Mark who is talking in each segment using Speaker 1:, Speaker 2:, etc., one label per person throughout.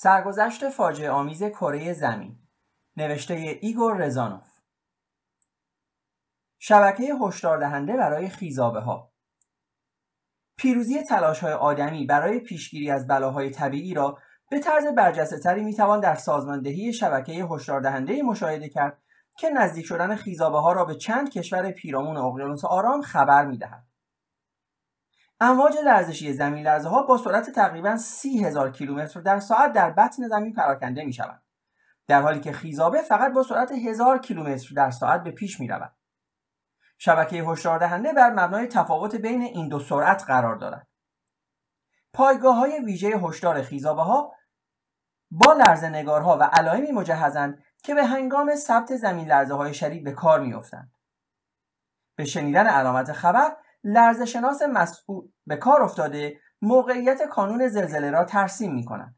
Speaker 1: سرگذشت فاجعه آمیز کره زمین. نوشته ایگور رزانوف. شبکه هشدار دهنده برای خیزابه ها پیروزی تلاش های آدمی برای پیشگیری از بلاهای طبیعی را به طرز برجسته تری می‌توان در سازماندهی شبکه هشدار دهنده مشاهده کرد که نزدیک شدن خیزابه ها را به چند کشور پیرامون اقیانوس آرام خبر می‌دهد. امواج لرزشی زمین لرزه ها با سرعت تقریبا سی هزار کیلومتر در ساعت در بطن زمین پراکنده می شود. در حالی که خیزابه فقط با سرعت هزار کیلومتر در ساعت به پیش می رود. شبکه هشدار دهنده بر مبنای تفاوت بین این دو سرعت قرار دارد. پایگاه های ویژه هشدار خیزابه ها با لرزه نگارها و علائمی مجهزند که به هنگام ثبت زمین لرزه های شدید به کار میافتند. به شنیدن علامت خبر لرزه شناس مسئول به کار افتاده موقعیت کانون زلزله را ترسیم می کند.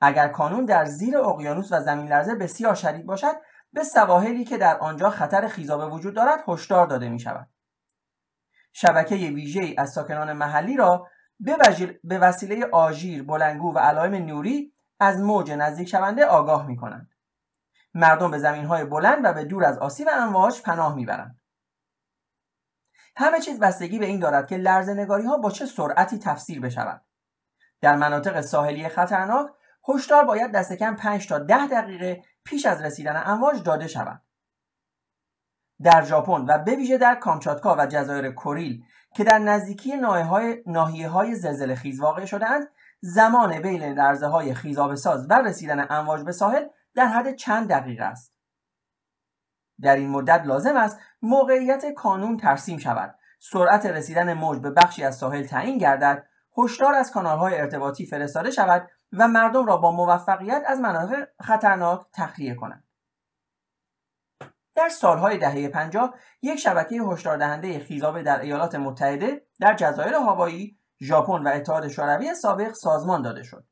Speaker 1: اگر کانون در زیر اقیانوس و زمین لرزه بسیار شدید باشد به سواحلی که در آنجا خطر خیزابه وجود دارد هشدار داده می شود. شبکه ویژه از ساکنان محلی را به وسیله آژیر، بلنگو و علائم نوری از موج نزدیک شونده آگاه می کنند. مردم به زمین های بلند و به دور از آسیب امواج پناه می‌برند. همه چیز بستگی به این دارد که لرزه نگاری ها با چه سرعتی تفسیر بشود. در مناطق ساحلی خطرناک هشدار باید دست کم 5 تا 10 دقیقه پیش از رسیدن امواج داده شود. در ژاپن و به ویژه در کامچاتکا و جزایر کوریل که در نزدیکی ناحیه های زلزله خیز واقع شدهاند زمان بین لرزه های خیزاب ساز و رسیدن امواج به ساحل در حد چند دقیقه است در این مدت لازم است موقعیت کانون ترسیم شود. سرعت رسیدن موج به بخشی از ساحل تعیین گردد هشدار از کانالهای ارتباطی فرستاده شود و مردم را با موفقیت از مناطق خطرناک تخلیه کنند. در سالهای دهه 50 یک شبکه هشدار دهنده خیزابه در ایالات متحده در جزایر هاوایی ژاپن و اتحاد شوروی سابق سازمان داده شد.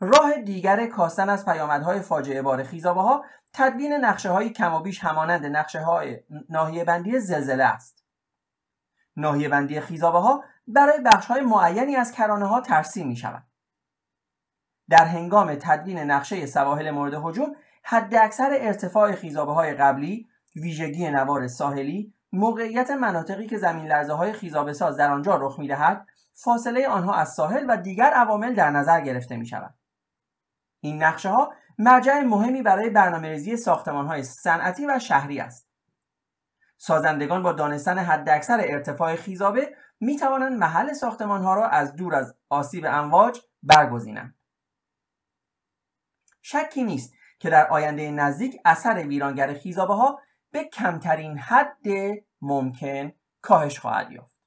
Speaker 1: راه دیگر کاستن از پیامدهای فاجعه بار خیزابه ها تدوین نقشه های کمابیش همانند نقشه های ناحیه بندی زلزله است ناحیه بندی خیزابه ها برای بخش های معینی از کرانه ها ترسیم می شود در هنگام تدوین نقشه سواحل مورد هجوم حد اکثر ارتفاع خیزابه های قبلی ویژگی نوار ساحلی موقعیت مناطقی که زمین لرزه های خیزابه ساز در آنجا رخ می دهد فاصله آنها از ساحل و دیگر عوامل در نظر گرفته می شود. این نقشه ها مرجع مهمی برای برنامه‌ریزی ساختمان های صنعتی و شهری است. سازندگان با دانستن حداکثر ارتفاع خیزابه می توانند محل ساختمان ها را از دور از آسیب امواج برگزینند. شکی نیست که در آینده نزدیک اثر ویرانگر خیزابه ها به کمترین حد ممکن کاهش خواهد یافت.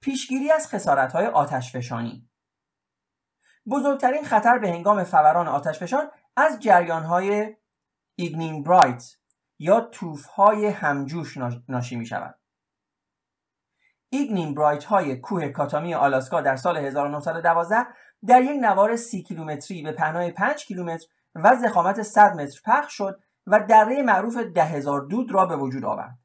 Speaker 1: پیشگیری از خسارت های آتش فشانی بزرگترین خطر به هنگام فوران آتشفشان از جریان های ایگنین برایت یا توف های همجوش ناشی می شود. ایگنین برایت های کوه کاتامی آلاسکا در سال 1912 در یک نوار سی کیلومتری به پهنای 5 کیلومتر و زخامت 100 متر پخش شد و دره معروف ده هزار دود را به وجود آورد.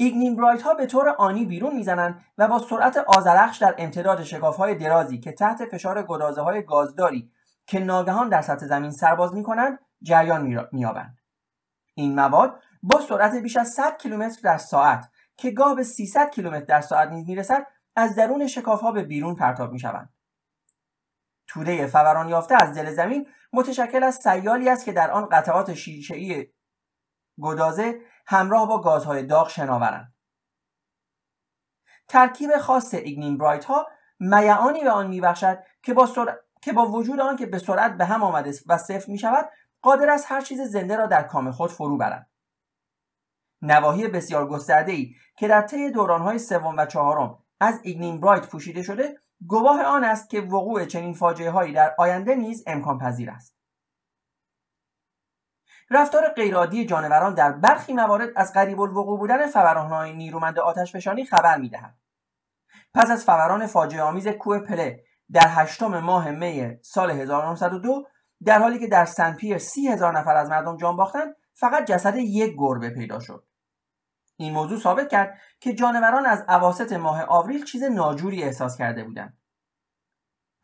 Speaker 1: ایگنیم برایت ها به طور آنی بیرون می‌زنند و با سرعت آزرخش در امتداد شکاف های درازی که تحت فشار گدازه های گازداری که ناگهان در سطح زمین سرباز می کنند جریان مییابند. این مواد با سرعت بیش از 100 کیلومتر در ساعت که گاه به 300 کیلومتر در ساعت نیز می‌رسد از درون شکاف ها به بیرون پرتاب می شوند. توده فوران یافته از دل زمین متشکل از سیالی است که در آن قطعات شیشهای گدازه همراه با گازهای داغ شناورند. ترکیب خاص ایگنین برایت ها میعانی به آن میبخشد که با, که با وجود آن که به سرعت به هم آمده و صفر می شود قادر است هر چیز زنده را در کام خود فرو برد. نواحی بسیار گسترده ای که در طی دورانهای سوم و چهارم از ایگنین برایت پوشیده شده گواه آن است که وقوع چنین فاجعه هایی در آینده نیز امکان پذیر است. رفتار غیرعادی جانوران در برخی موارد از قریب الوقوع بودن فورانهای نیرومند آتشفشانی خبر می‌دهد. پس از فوران فاجعه آمیز کوه پله در هشتم ماه می سال 1902 در حالی که در سنپیر سی هزار نفر از مردم جان باختند فقط جسد یک گربه پیدا شد. این موضوع ثابت کرد که جانوران از اواسط ماه آوریل چیز ناجوری احساس کرده بودند.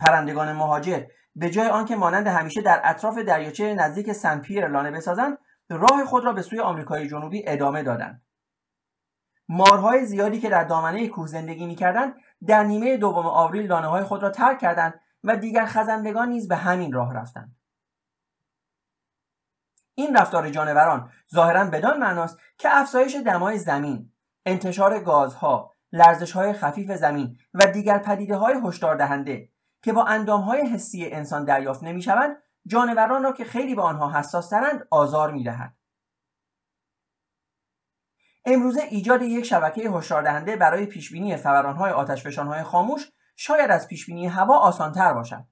Speaker 1: پرندگان مهاجر به جای آنکه مانند همیشه در اطراف دریاچه نزدیک سن پیر لانه بسازند راه خود را به سوی آمریکای جنوبی ادامه دادند. مارهای زیادی که در دامنه کوه زندگی می‌کردند در نیمه دوم آوریل لانه های خود را ترک کردند و دیگر خزندگان نیز به همین راه رفتند. این رفتار جانوران ظاهرا بدان معناست که افزایش دمای زمین انتشار گازها های خفیف زمین و دیگر پدیده های هشدار دهنده که با های حسی انسان دریافت نمی‌شوند جانوران را که خیلی به آنها حساس ترند آزار می‌دهد. امروزه ایجاد یک شبکه هشدار برای پیشبینی فورانهای آتشفشانهای خاموش شاید از پیشبینی هوا آسانتر باشد.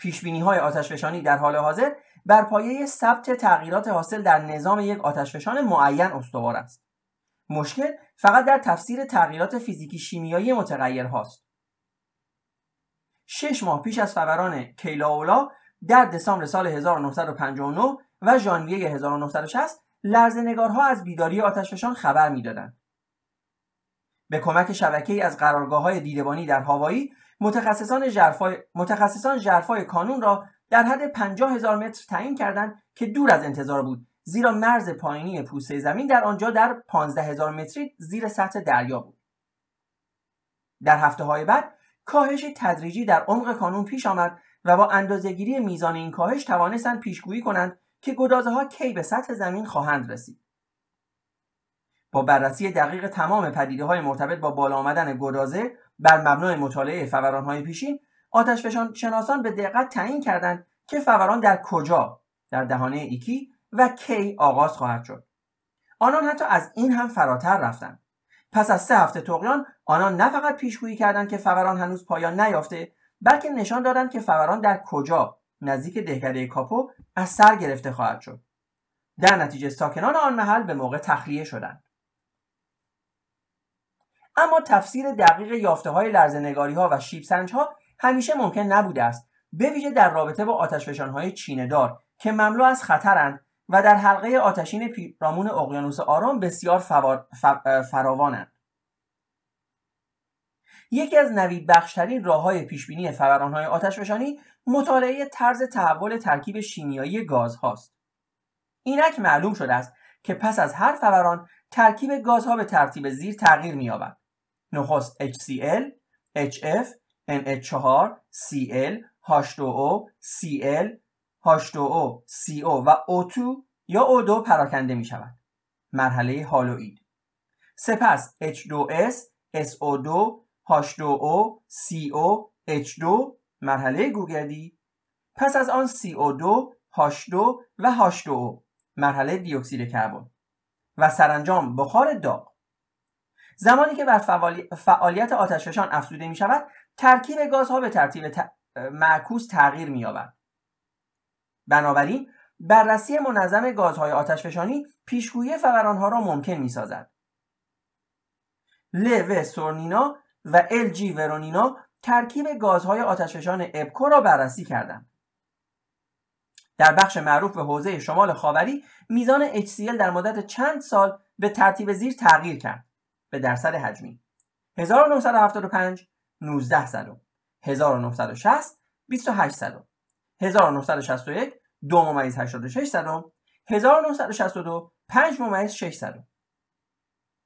Speaker 1: پیشبینی های آتشفشانی در حال حاضر بر پایه ثبت تغییرات حاصل در نظام یک آتشفشان معین استوار است. مشکل فقط در تفسیر تغییرات فیزیکی شیمیایی متغیر هاست شش ماه پیش از فوران کیلاولا در دسامبر سال 1959 و ژانویه 1960 لرزهنگارها از بیداری آتشفشان خبر می‌دادند. به کمک شبکه از قرارگاه های دیدبانی در هاوایی متخصصان ژرفای متخصصان ژرفای کانون را در حد 50 هزار متر تعیین کردند که دور از انتظار بود زیرا مرز پایینی پوسته زمین در آنجا در 15 هزار متری زیر سطح دریا بود در هفته های بعد کاهش تدریجی در عمق کانون پیش آمد و با اندازهگیری میزان این کاهش توانستند پیشگویی کنند که گدازه ها کی به سطح زمین خواهند رسید. با بررسی دقیق تمام پدیده های مرتبط با بالا آمدن گدازه بر مبنای مطالعه فوران های پیشین آتشفشان شناسان به دقت تعیین کردند که فوران در کجا در دهانه ایکی و کی آغاز خواهد شد. آنان حتی از این هم فراتر رفتند. پس از سه هفته تقیان آنان نه فقط پیشگویی کردند که فوران هنوز پایان نیافته بلکه نشان دادند که فوران در کجا نزدیک دهکده کاپو از سر گرفته خواهد شد. در نتیجه ساکنان آن محل به موقع تخلیه شدند. اما تفسیر دقیق یافته های لرزنگاری ها و شیب سنج ها همیشه ممکن نبوده است به ویژه در رابطه با آتشفشان های چینهدار که مملو از خطرند و در حلقه آتشین پیرامون اقیانوس آرام بسیار فراوانند یکی از نوید بخشترین راه های پیشبینی های آتشفشانی مطالعه طرز تحول ترکیب شیمیایی گاز هاست. اینک معلوم شده است که پس از هر فوران ترکیب گازها به ترتیب زیر تغییر می‌یابد. نخست HCl، HF، NH4، Cl، H2O، Cl، H2O، CO و O2 یا O2 پراکنده می شود. مرحله هالوئید. سپس H2S، SO2، H2O, CO, H2 مرحله گوگردی پس از آن CO2, H2 و H2O مرحله دیوکسید کربن و سرانجام بخار داغ زمانی که بر فعالیت آتشفشان افزوده می شود ترکیب گازها به ترتیب معکوس تغییر می یابد بنابراین بررسی منظم گازهای آتشفشانی پیشگویی فورانها را ممکن می سازد لو سورنینا و جی ورونینا ترکیب گازهای آتشفشان اپکو را بررسی کردند. در بخش معروف به حوزه شمال خاوری میزان HCl در مدت چند سال به ترتیب زیر تغییر کرد. به درصد حجمی. 1975 19 صدم 1960 28 صدم 1961 2 ممیز 86 صدم 1962 5 ممیز 6 صدم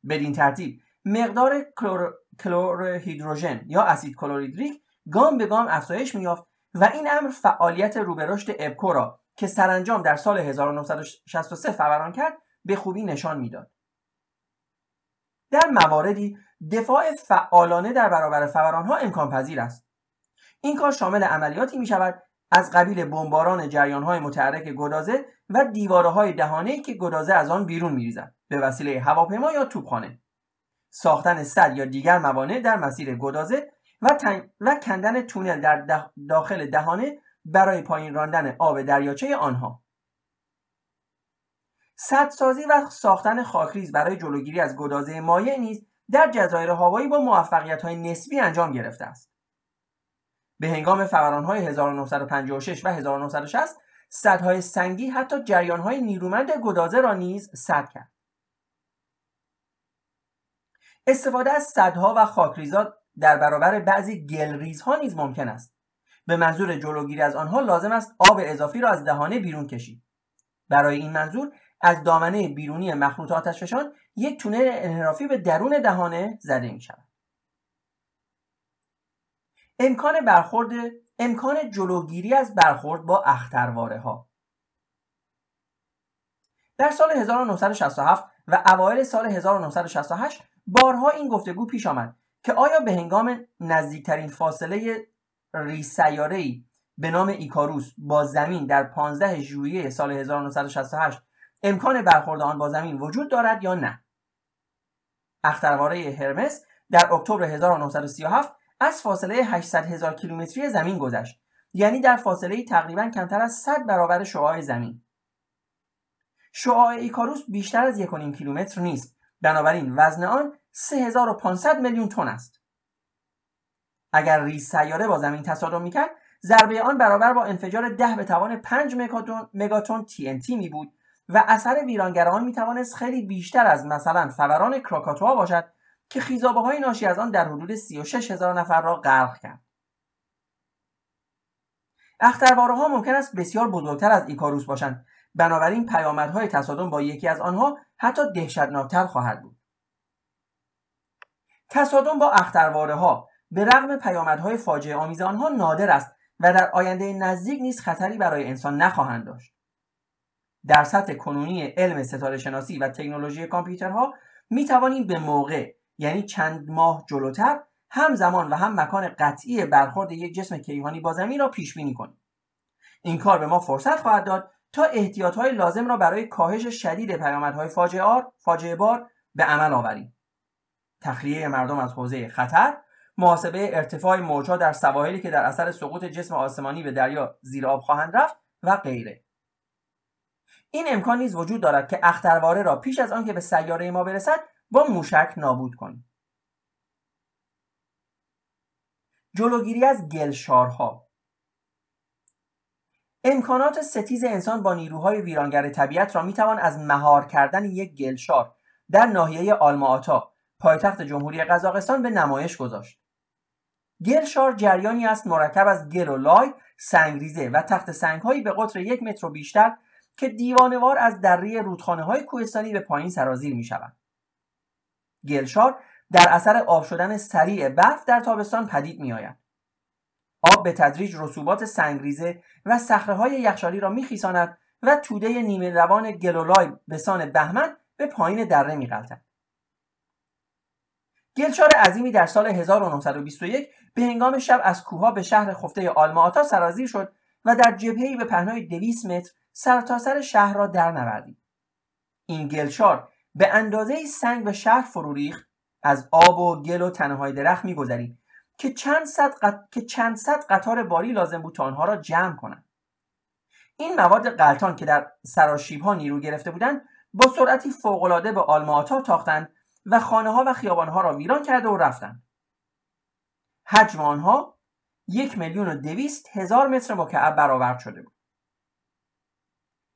Speaker 1: بدین ترتیب مقدار کلور هیدروژن یا اسید کلوریدریک گام به گام افزایش میافت و این امر فعالیت رو به رشد ابکو را که سرانجام در سال 1963 فوران کرد به خوبی نشان می‌داد. در مواردی دفاع فعالانه در برابر فورانها امکان پذیر است. این کار شامل عملیاتی می شود از قبیل بمباران جریان های متحرک گدازه و دیواره های دهانه که گدازه از آن بیرون میریزد. به وسیله هواپیما یا توپخانه. ساختن سد یا دیگر موانع در مسیر گدازه و, و کندن تونل در داخل دهانه برای پایین راندن آب دریاچه آنها. سدسازی و ساختن خاکریز برای جلوگیری از گدازه مایع نیز در جزایر هاوایی با موفقیت های نسبی انجام گرفته است. به هنگام فوران های 1956 و 1960 سدهای سنگی حتی جریان های نیرومند گدازه را نیز سد کرد. استفاده از صدها و خاکریزات در برابر بعضی گلریزها نیز ممکن است. به منظور جلوگیری از آنها لازم است آب اضافی را از دهانه بیرون کشید. برای این منظور از دامنه بیرونی مخروط آتشفشان یک تونل انحرافی به درون دهانه زده می شود. امکان برخورد امکان جلوگیری از برخورد با اخترواره ها در سال 1967 و اوایل سال 1968 بارها این گفتگو پیش آمد که آیا به هنگام نزدیکترین فاصله ریسیاره‌ای به نام ایکاروس با زمین در 15 ژوئیه سال 1968 امکان برخورد آن با زمین وجود دارد یا نه؟ اخترواره هرمس در اکتبر 1937 از فاصله 800 هزار کیلومتری زمین گذشت. یعنی در فاصله تقریبا کمتر از 100 برابر شعاع زمین. شعاع ایکاروس بیشتر از 1.5 کیلومتر نیست. بنابراین وزن آن 3500 میلیون تن است. اگر ریز سیاره با زمین تصادم می‌کرد ضربه آن برابر با انفجار 10 به توان 5 مگاتون TNT می بود و اثر ویرانگر آن می توانست خیلی بیشتر از مثلا فوران کراکاتوا باشد که خیزابه های ناشی از آن در حدود 36 هزار نفر را غرق کرد. اخترواره ها ممکن است بسیار بزرگتر از ایکاروس باشند. بنابراین پیامدهای تصادم با یکی از آنها حتی دهشتناکتر خواهد بود. تصادم با اخترواره ها به رغم پیامدهای فاجعه آمیز آنها نادر است و در آینده نزدیک نیز خطری برای انسان نخواهند داشت. در سطح کنونی علم ستاره شناسی و تکنولوژی کامپیوترها می توانیم به موقع یعنی چند ماه جلوتر هم زمان و هم مکان قطعی برخورد یک جسم کیهانی با زمین را پیش بینی کنیم. این کار به ما فرصت خواهد داد تا احتیاطهای لازم را برای کاهش شدید پیامدهای فاجعه فاجعه بار به عمل آوریم. تخلیه مردم از حوزه خطر محاسبه ارتفاع موجها در سواحلی که در اثر سقوط جسم آسمانی به دریا زیر آب خواهند رفت و غیره. این امکان نیز وجود دارد که اخترواره را پیش از آنکه به سیاره ما برسد با موشک نابود کنیم جلوگیری از گلشارها. امکانات ستیز انسان با نیروهای ویرانگر طبیعت را می‌توان از مهار کردن یک گلشار در ناحیه آلما پایتخت جمهوری قزاقستان به نمایش گذاشت. گلشار جریانی است مرکب از گل و لای سنگریزه و تخت سنگهایی به قطر یک متر و بیشتر که دیوانوار از دره رودخانه های کوهستانی به پایین سرازیر می شود. گلشار در اثر آب شدن سریع برف در تابستان پدید می آید. آب به تدریج رسوبات سنگریزه و صخره های یخچالی را میخیساند و توده نیمه روان گلولای به سان بهمن به پایین دره میغلطد گلچار عظیمی در سال 1921 به هنگام شب از کوها به شهر خفته آلماتا سرازیر شد و در جبهه‌ای به پهنای 200 متر سرتاسر سر شهر را در نوردید. این گلچار به اندازه سنگ به شهر فرو ریخت از آب و گل و تنه درخت میگذرید که چند صد, که چند صد قطار باری لازم بود تا آنها را جمع کنند. این مواد قلتان که در سراشیب ها نیرو گرفته بودند با سرعتی فوقالعاده به آلماتا تاختند و خانه ها و خیابان ها را ویران کرده و رفتند. حجم آنها یک میلیون و دویست هزار متر مکعب برآورد شده بود.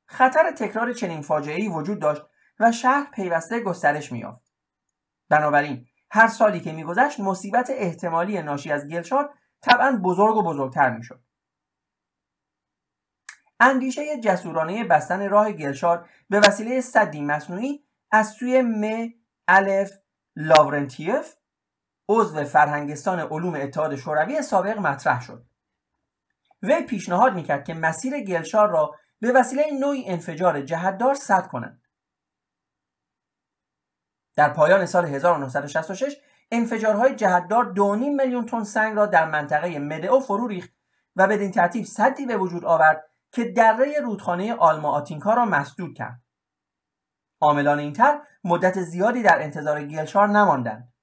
Speaker 1: خطر تکرار چنین فاجعه وجود داشت و شهر پیوسته گسترش میافت بنابراین هر سالی که میگذشت مصیبت احتمالی ناشی از گلشار طبعا بزرگ و بزرگتر می‌شد. اندیشه جسورانه بستن راه گلشار به وسیله صدی مصنوعی از سوی م الف لاورنتیف عضو فرهنگستان علوم اتحاد شوروی سابق مطرح شد. وی پیشنهاد می‌کرد که مسیر گلشار را به وسیله نوعی انفجار جهتدار سد کنند. در پایان سال 1966 انفجارهای جهتدار 2.5 میلیون تن سنگ را در منطقه مدئو فرو ریخت و بدین ترتیب صدی به وجود آورد که دره رودخانه آلما آتینکا را مسدود کرد. عاملان این تر مدت زیادی در انتظار گلشار نماندند.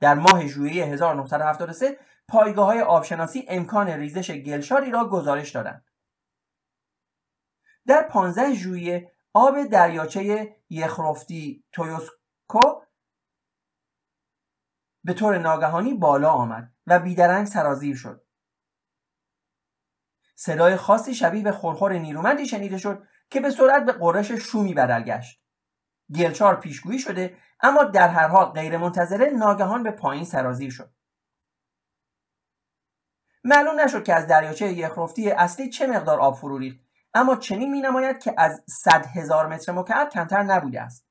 Speaker 1: در ماه ژوئیه 1973 پایگاه های آبشناسی امکان ریزش گلشاری را گزارش دادند. در 15 ژوئیه آب دریاچه یخرفتی تویوس به طور ناگهانی بالا آمد و بیدرنگ سرازیر شد. صدای خاصی شبیه به خورخور نیرومندی شنیده شد که به سرعت به قرش شومی بدل گشت گلچار پیشگویی شده اما در هر حال غیر منتظره ناگهان به پایین سرازیر شد. معلوم نشد که از دریاچه یخرفتی اصلی چه مقدار آب فرو ریخت اما چنین مینماید که از صد هزار متر مکعب کمتر نبوده است.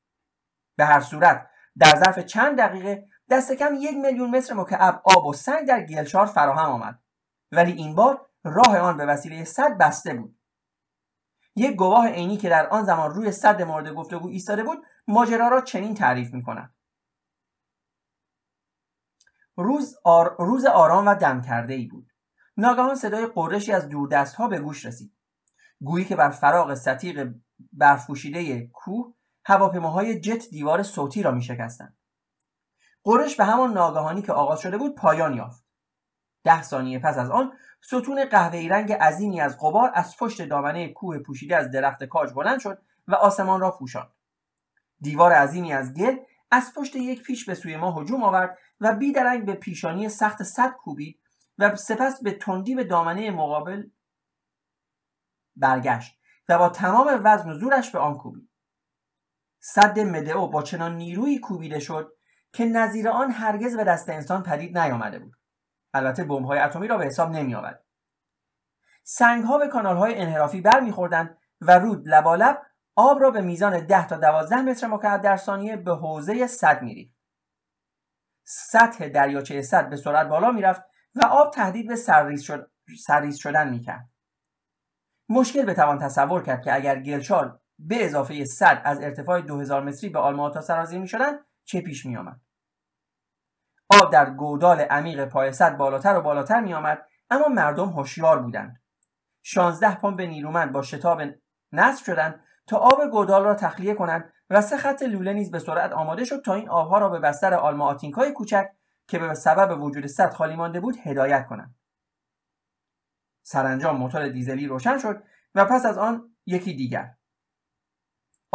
Speaker 1: به هر صورت. در ظرف چند دقیقه دست کم یک میلیون متر مکعب آب و سنگ در گلچار فراهم آمد. ولی این بار راه آن به وسیله صد بسته بود. یک گواه عینی که در آن زمان روی صد مورد گفتگو ایستاده بود ماجرا را چنین تعریف می کند روز, آر... روز آرام و دم کرده ای بود. ناگهان صدای قرشی از دوردست ها به گوش رسید. گویی که بر فراغ ستیق برفپوشیده کوه هواپیماهای جت دیوار صوتی را می شکستند. قرش به همان ناگهانی که آغاز شده بود پایان یافت. ده ثانیه پس از آن ستون قهوه‌ای رنگ عظیمی از غبار از پشت دامنه کوه پوشیده از درخت کاج بلند شد و آسمان را پوشاند. دیوار عظیمی از گل از پشت یک پیش به سوی ما هجوم آورد و بیدرنگ به پیشانی سخت صد کوبید و سپس به تندی به دامنه مقابل برگشت و با تمام وزن و زورش به آن کوبید. صد مدعو با چنان نیرویی کوبیده شد که نظیر آن هرگز به دست انسان پدید نیامده بود. البته های اتمی را به حساب نمیآورد. ها به های انحرافی برمیخوردند و رود لبالب آب را به میزان 10 تا 12 متر مکعب در ثانیه به حوزه صد میریخت. سطح دریاچه صد به سرعت بالا می‌رفت و آب تهدید به سرریز, شد... سرریز شدن می‌کرد. مشکل بتوان تصور کرد که اگر گلچار به اضافه صد از ارتفاع 2000 متری به آلماتا سرازیر می‌شدند چه پیش میآمد؟ آب در گودال عمیق پای صد بالاتر و بالاتر می آمد اما مردم هوشیار بودند. 16 پمپ نیرومند با شتاب نصب شدند تا آب گودال را تخلیه کنند و سه خط لوله نیز به سرعت آماده شد تا این آبها را به بستر آلما آتینکای کوچک که به سبب وجود صد خالی مانده بود هدایت کنند. سرانجام موتور دیزلی روشن شد و پس از آن یکی دیگر.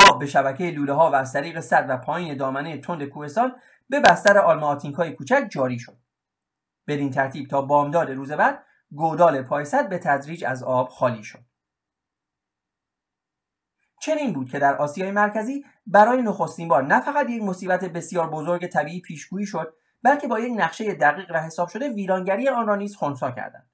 Speaker 1: آب به شبکه لوله ها و از طریق صد و پایین دامنه تند کوهستان به بستر های کوچک جاری شد. بدین ترتیب تا بامداد روز بعد گودال پایصد به تدریج از آب خالی شد. چنین بود که در آسیای مرکزی برای نخستین بار نه فقط یک مصیبت بسیار بزرگ طبیعی پیشگویی شد بلکه با یک نقشه دقیق و حساب شده ویرانگری آن را نیز خونسا کردند.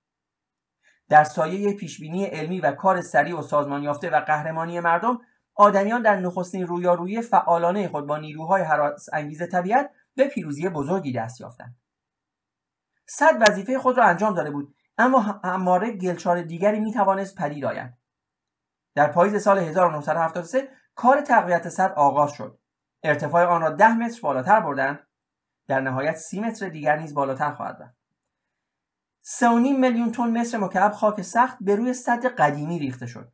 Speaker 1: در سایه پیشبینی علمی و کار سریع و سازمان یافته و قهرمانی مردم آدمیان در نخستین رویارویی فعالانه خود با نیروهای حراس انگیز طبیعت به پیروزی بزرگی دست یافتند. صد وظیفه خود را انجام داده بود اما هماره گلچار دیگری می توانست پدید آید. در پاییز سال 1973 کار تقویت صد آغاز شد. ارتفاع آن را ده متر بالاتر بردند. در نهایت سی متر دیگر نیز بالاتر خواهد رفت. سه میلیون تن متر مکعب خاک سخت به روی صد قدیمی ریخته شد.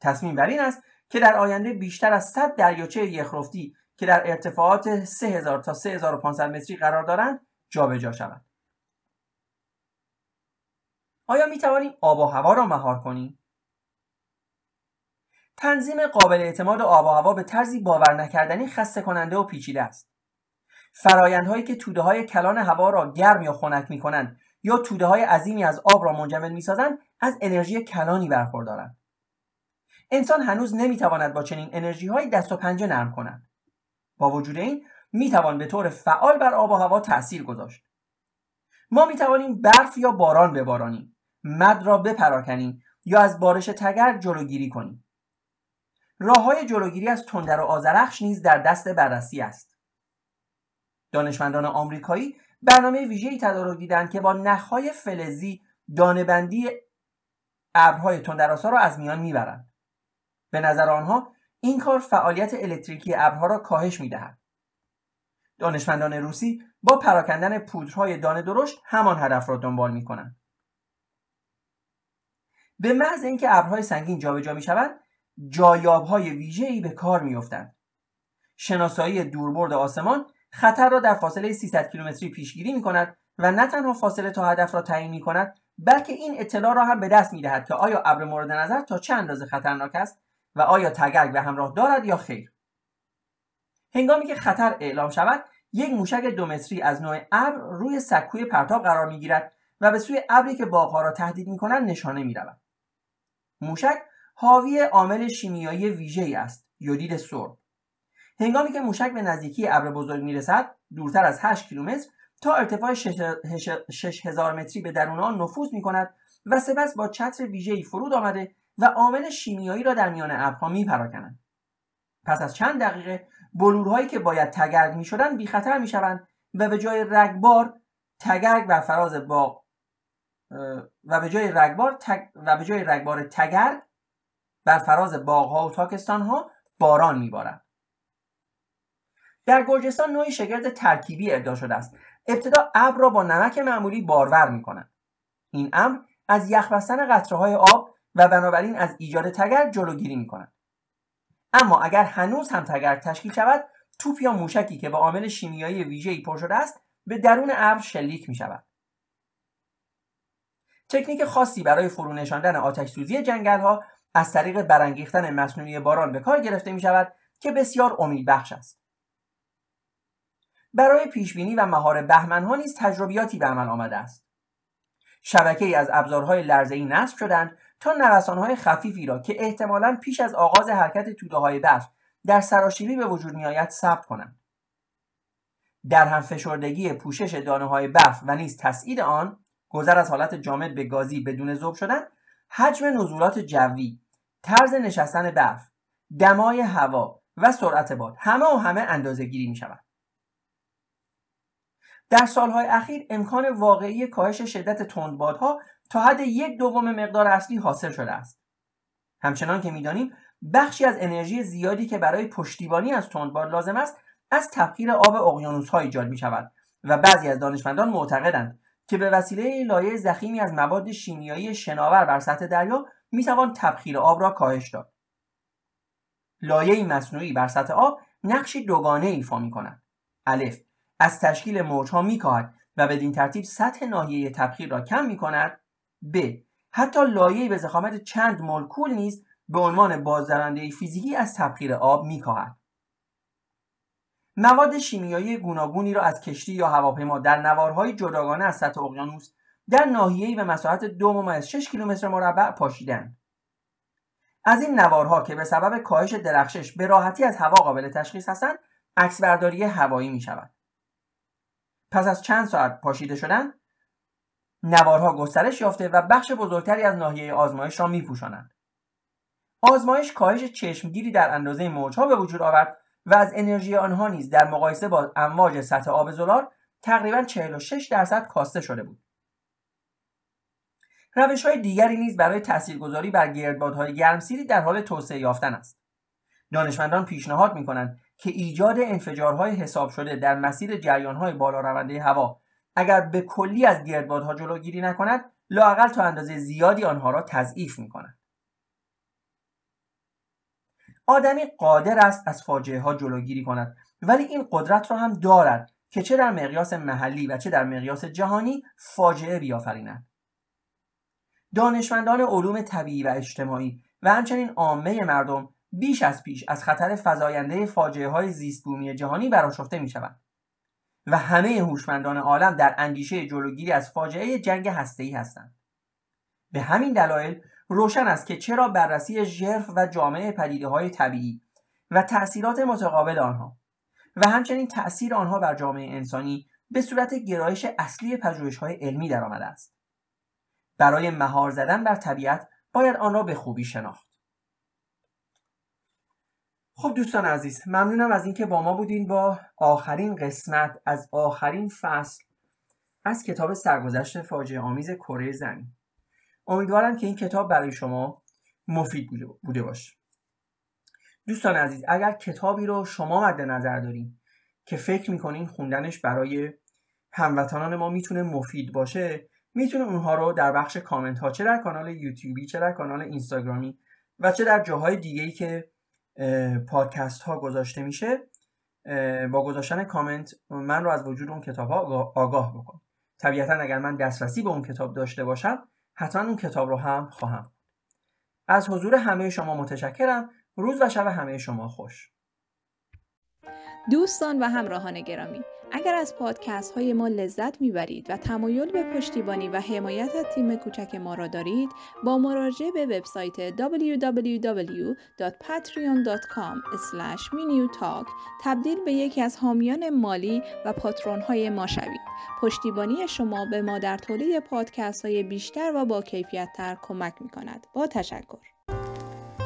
Speaker 1: تصمیم بر این است که در آینده بیشتر از 100 دریاچه یخرفتی که در ارتفاعات 3000 تا 3500 متری قرار دارند جابجا شود. آیا می توانیم آب و هوا را مهار کنیم؟ تنظیم قابل اعتماد آب و هوا به طرزی باور نکردنی خسته کننده و پیچیده است. فرایندهایی که توده های کلان هوا را گرم یا خنک می کنند یا توده های عظیمی از آب را منجمد می سازند از انرژی کلانی برخوردارند. انسان هنوز نمی‌تواند با چنین انرژی های دست و پنجه نرم کند. با وجود این می‌توان به طور فعال بر آب و هوا تاثیر گذاشت. ما می‌توانیم برف یا باران ببارانیم مد را بپراکنیم یا از بارش تگرگ جلوگیری کنیم. راه های جلوگیری از تندر و آزرخش نیز در دست بررسی است. دانشمندان آمریکایی برنامه ویژه‌ای تدارک دیدند که با نخهای فلزی دانهبندی ابرهای تندرآسا را از میان می‌برند. به نظر آنها این کار فعالیت الکتریکی ابرها را کاهش می‌دهد. دانشمندان روسی با پراکندن پودرهای دانه درشت همان هدف را دنبال می کنند. به محض اینکه ابرهای سنگین جابجا می شوند جایابهای ویژه‌ای به کار میافتند. شناسایی دوربرد آسمان خطر را در فاصله 300 کیلومتری پیشگیری می کند و نه تنها فاصله تا هدف را تعیین می کند بلکه این اطلاع را هم به دست می دهد که آیا ابر مورد نظر تا چه اندازه خطرناک است؟ و آیا تگرگ به همراه دارد یا خیر؟ هنگامی که خطر اعلام شود یک موشک دو متری از نوع ابر روی سکوی پرتاب قرار می‌گیرد و به سوی ابری که باغها را تهدید می‌کنند نشانه می‌رود. موشک حاوی عامل شیمیایی ویژه‌ای است یودید سرب. هنگامی که موشک به نزدیکی ابر بزرگ می‌رسد دورتر از 8 کیلومتر تا ارتفاع 6000 متری به درون آن نفوذ می کند و سپس با چتر ویژه‌ای فرود آمده و عامل شیمیایی را در میان ابرها میپراکنند. پس از چند دقیقه بلورهایی که باید تگرگ می‌شدند بی خطر می‌شوند و به جای رگبار تگرگ بر فراز باغ و به جای رگبار و به جای رگبار تگرگ بر فراز باغها و تاکستانها باران میبارد. در گرجستان نوعی شگرد ترکیبی ابدا شده است. ابتدا ابر را با نمک معمولی بارور می‌کنند. این امر از یخ بستن قطره های آب و بنابراین از ایجاد تگرگ جلوگیری می‌کنند اما اگر هنوز هم تگرگ تشکیل شود توپ یا موشکی که با عامل شیمیایی ویژه‌ای پر شده است به درون ابر شلیک می شود. تکنیک خاصی برای فرو نشاندن آتش سوزی جنگل ها از طریق برانگیختن مصنوعی باران به کار گرفته می شود که بسیار امیدبخش است. برای پیشبینی و مهار بهمن ها نیز تجربیاتی به عمل آمده است. شبکه ای از ابزارهای لرزه ای نصب شدند تا های خفیفی را که احتمالا پیش از آغاز حرکت توده های برف در سراشیبی به وجود میآید ثبت کنند. در هم فشردگی پوشش دانه های برف و نیز تسعید آن گذر از حالت جامد به گازی بدون ذوب شدن حجم نزولات جوی طرز نشستن برف دمای هوا و سرعت باد همه و همه اندازه گیری می شود. در سالهای اخیر امکان واقعی کاهش شدت تندبادها تا حد یک دوم مقدار اصلی حاصل شده است. همچنان که می‌دانیم بخشی از انرژی زیادی که برای پشتیبانی از تندباد لازم است از تبخیر آب اقیانوس ها ایجاد می شود و بعضی از دانشمندان معتقدند که به وسیله لایه زخیمی از مواد شیمیایی شناور بر سطح دریا می توان تبخیر آب را کاهش داد. لایه مصنوعی بر سطح آب نقشی دوگانه ایفا می کند. الف از تشکیل موجها می کاهد و بدین ترتیب سطح ناحیه تبخیر را کم می کند. ب. حتی لایه به زخامت چند مولکول نیز به عنوان بازدارنده فیزیکی از تبخیر آب می کاهد. مواد شیمیایی گوناگونی را از کشتی یا هواپیما در نوارهای جداگانه از سطح اقیانوس در ناحیه‌ای به مساحت دو ممیز 6 کیلومتر مربع پاشیدند. از این نوارها که به سبب کاهش درخشش به راحتی از هوا قابل تشخیص هستند عکسبرداری هوایی می شود پس از چند ساعت پاشیده شدن نوارها گسترش یافته و بخش بزرگتری از ناحیه آزمایش را می پوشانند. آزمایش کاهش چشمگیری در اندازه موجها به وجود آورد و از انرژی آنها نیز در مقایسه با امواج سطح آب زلال تقریبا 46 درصد کاسته شده بود. روش های دیگری نیز برای تاثیرگذاری بر گردبادهای گرمسیری در حال توسعه یافتن است. دانشمندان پیشنهاد می کنند که ایجاد انفجارهای حساب شده در مسیر جریانهای بالا رونده هوا اگر به کلی از گردبادها جلوگیری نکند لاقل تا اندازه زیادی آنها را تضعیف می کند. آدمی قادر است از فاجعه ها جلوگیری کند ولی این قدرت را هم دارد که چه در مقیاس محلی و چه در مقیاس جهانی فاجعه بیافریند دانشمندان علوم طبیعی و اجتماعی و همچنین عامه مردم بیش از پیش از خطر فزاینده فاجعه های زیست بومی جهانی براشفته می شود و همه هوشمندان عالم در اندیشه جلوگیری از فاجعه جنگ هسته‌ای هستند. به همین دلایل روشن است که چرا بررسی ژرف و جامعه پدیده های طبیعی و تأثیرات متقابل آنها و همچنین تأثیر آنها بر جامعه انسانی به صورت گرایش اصلی پژوهش های علمی درآمده است. برای مهار زدن بر طبیعت باید آن را به خوبی شناخت. خب دوستان عزیز ممنونم از اینکه با ما بودین با آخرین قسمت از آخرین فصل از کتاب سرگذشت فاجعه آمیز کره زمین. امیدوارم که این کتاب برای شما مفید بوده باشه. دوستان عزیز اگر کتابی رو شما مد نظر دارین که فکر می‌کنین خوندنش برای هموطنان ما می‌تونه مفید باشه می‌تونه اونها رو در بخش کامنت ها چه در کانال یوتیوبی چه در کانال اینستاگرامی و چه در جاهای دیگه ای که پادکست ها گذاشته میشه با گذاشتن کامنت من رو از وجود اون کتاب ها آگاه بکن. طبیعتا اگر من دسترسی به اون کتاب داشته باشم حتما اون کتاب رو هم خواهم. از حضور همه شما متشکرم. روز و شب همه شما خوش.
Speaker 2: دوستان و همراهان گرامی اگر از پادکست های ما لذت می‌برید و تمایل به پشتیبانی و حمایت از تیم کوچک ما را دارید با مراجعه به وبسایت www.patreon.com/minutalk تبدیل به یکی از حامیان مالی و patron های ما شوید. پشتیبانی شما به ما در تولید پادکست های بیشتر و با کیفیت تر کمک می کند. با تشکر.